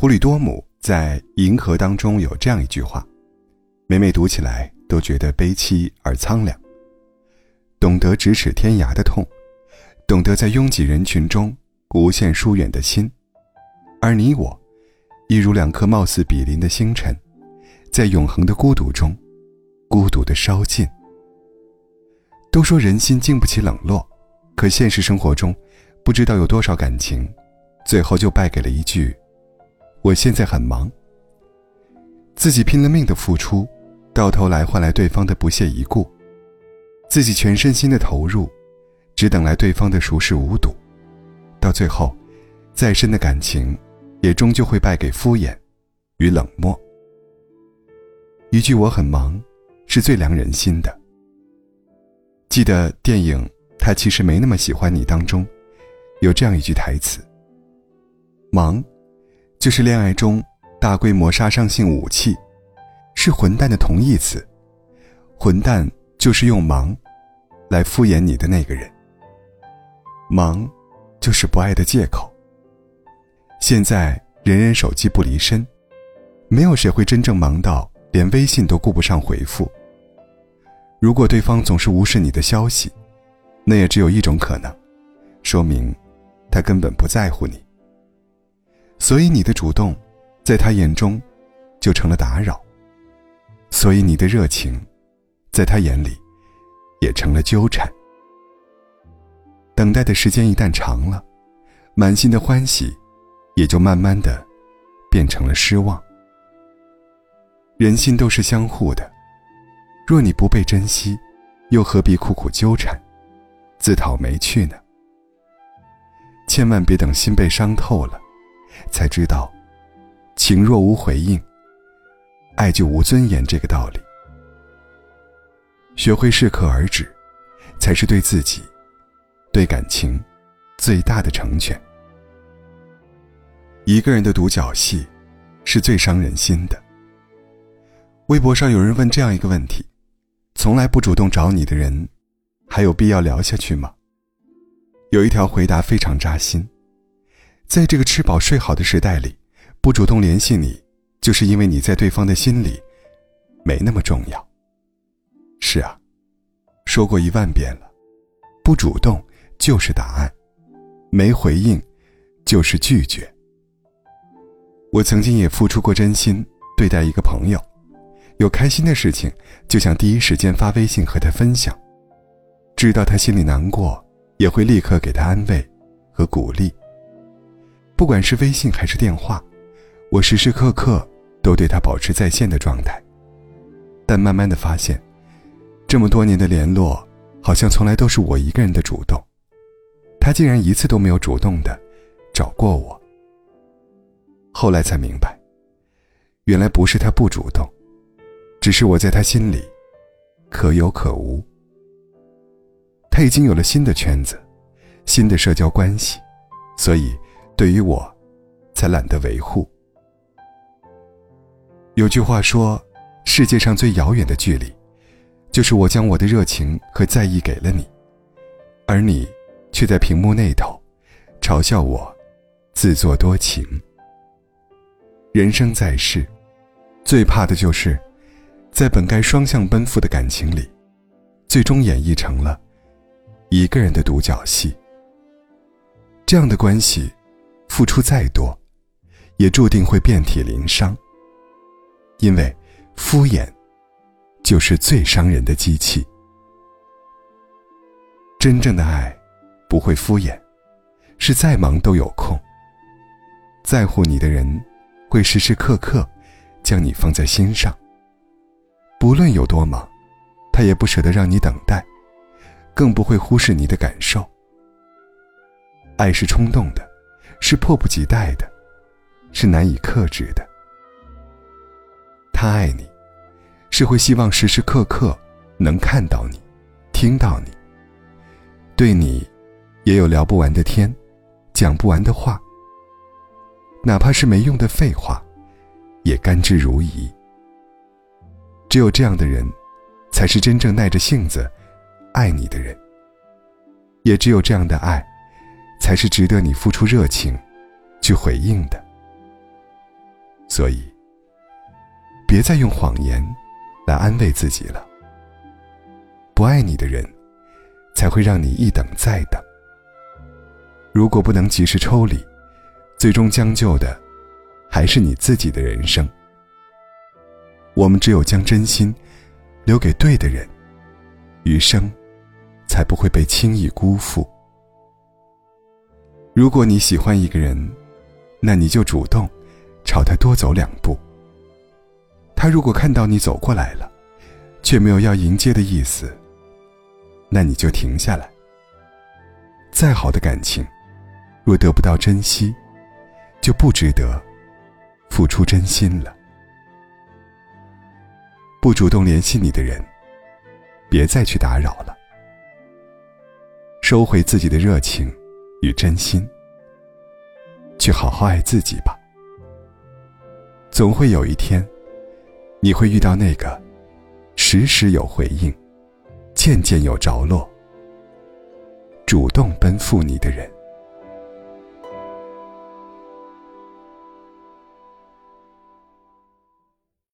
普里多姆在《银河》当中有这样一句话，每每读起来都觉得悲凄而苍凉。懂得咫尺天涯的痛，懂得在拥挤人群中无限疏远的心，而你我，一如两颗貌似比邻的星辰，在永恒的孤独中，孤独的烧尽。都说人心经不起冷落，可现实生活中，不知道有多少感情，最后就败给了一句。我现在很忙。自己拼了命的付出，到头来换来对方的不屑一顾；自己全身心的投入，只等来对方的熟视无睹。到最后，再深的感情，也终究会败给敷衍与冷漠。一句“我很忙”，是最凉人心的。记得电影《他其实没那么喜欢你》当中，有这样一句台词：“忙。”就是恋爱中大规模杀伤性武器，是混蛋的同义词。混蛋就是用忙来敷衍你的那个人。忙就是不爱的借口。现在人人手机不离身，没有谁会真正忙到连微信都顾不上回复。如果对方总是无视你的消息，那也只有一种可能，说明他根本不在乎你。所以你的主动，在他眼中，就成了打扰；所以你的热情，在他眼里，也成了纠缠。等待的时间一旦长了，满心的欢喜，也就慢慢的，变成了失望。人心都是相互的，若你不被珍惜，又何必苦苦纠缠，自讨没趣呢？千万别等心被伤透了。才知道，情若无回应，爱就无尊严这个道理。学会适可而止，才是对自己、对感情最大的成全。一个人的独角戏，是最伤人心的。微博上有人问这样一个问题：从来不主动找你的人，还有必要聊下去吗？有一条回答非常扎心。在这个吃饱睡好的时代里，不主动联系你，就是因为你在对方的心里没那么重要。是啊，说过一万遍了，不主动就是答案，没回应就是拒绝。我曾经也付出过真心对待一个朋友，有开心的事情就想第一时间发微信和他分享，知道他心里难过，也会立刻给他安慰和鼓励。不管是微信还是电话，我时时刻刻都对他保持在线的状态。但慢慢的发现，这么多年的联络，好像从来都是我一个人的主动，他竟然一次都没有主动的找过我。后来才明白，原来不是他不主动，只是我在他心里可有可无。他已经有了新的圈子，新的社交关系，所以。对于我，才懒得维护。有句话说，世界上最遥远的距离，就是我将我的热情和在意给了你，而你却在屏幕那头嘲笑我自作多情。人生在世，最怕的就是，在本该双向奔赴的感情里，最终演绎成了一个人的独角戏。这样的关系。付出再多，也注定会遍体鳞伤。因为敷衍，就是最伤人的机器。真正的爱，不会敷衍，是再忙都有空。在乎你的人，会时时刻刻将你放在心上。不论有多忙，他也不舍得让你等待，更不会忽视你的感受。爱是冲动的。是迫不及待的，是难以克制的。他爱你，是会希望时时刻刻能看到你，听到你。对你，也有聊不完的天，讲不完的话。哪怕是没用的废话，也甘之如饴。只有这样的人，才是真正耐着性子爱你的人。也只有这样的爱。才是值得你付出热情，去回应的。所以，别再用谎言来安慰自己了。不爱你的人，才会让你一等再等。如果不能及时抽离，最终将就的，还是你自己的人生。我们只有将真心留给对的人，余生才不会被轻易辜负。如果你喜欢一个人，那你就主动朝他多走两步。他如果看到你走过来了，却没有要迎接的意思，那你就停下来。再好的感情，若得不到珍惜，就不值得付出真心了。不主动联系你的人，别再去打扰了。收回自己的热情与真心，去好好爱自己吧。总会有一天，你会遇到那个时时有回应、渐渐有着落、主动奔赴你的人。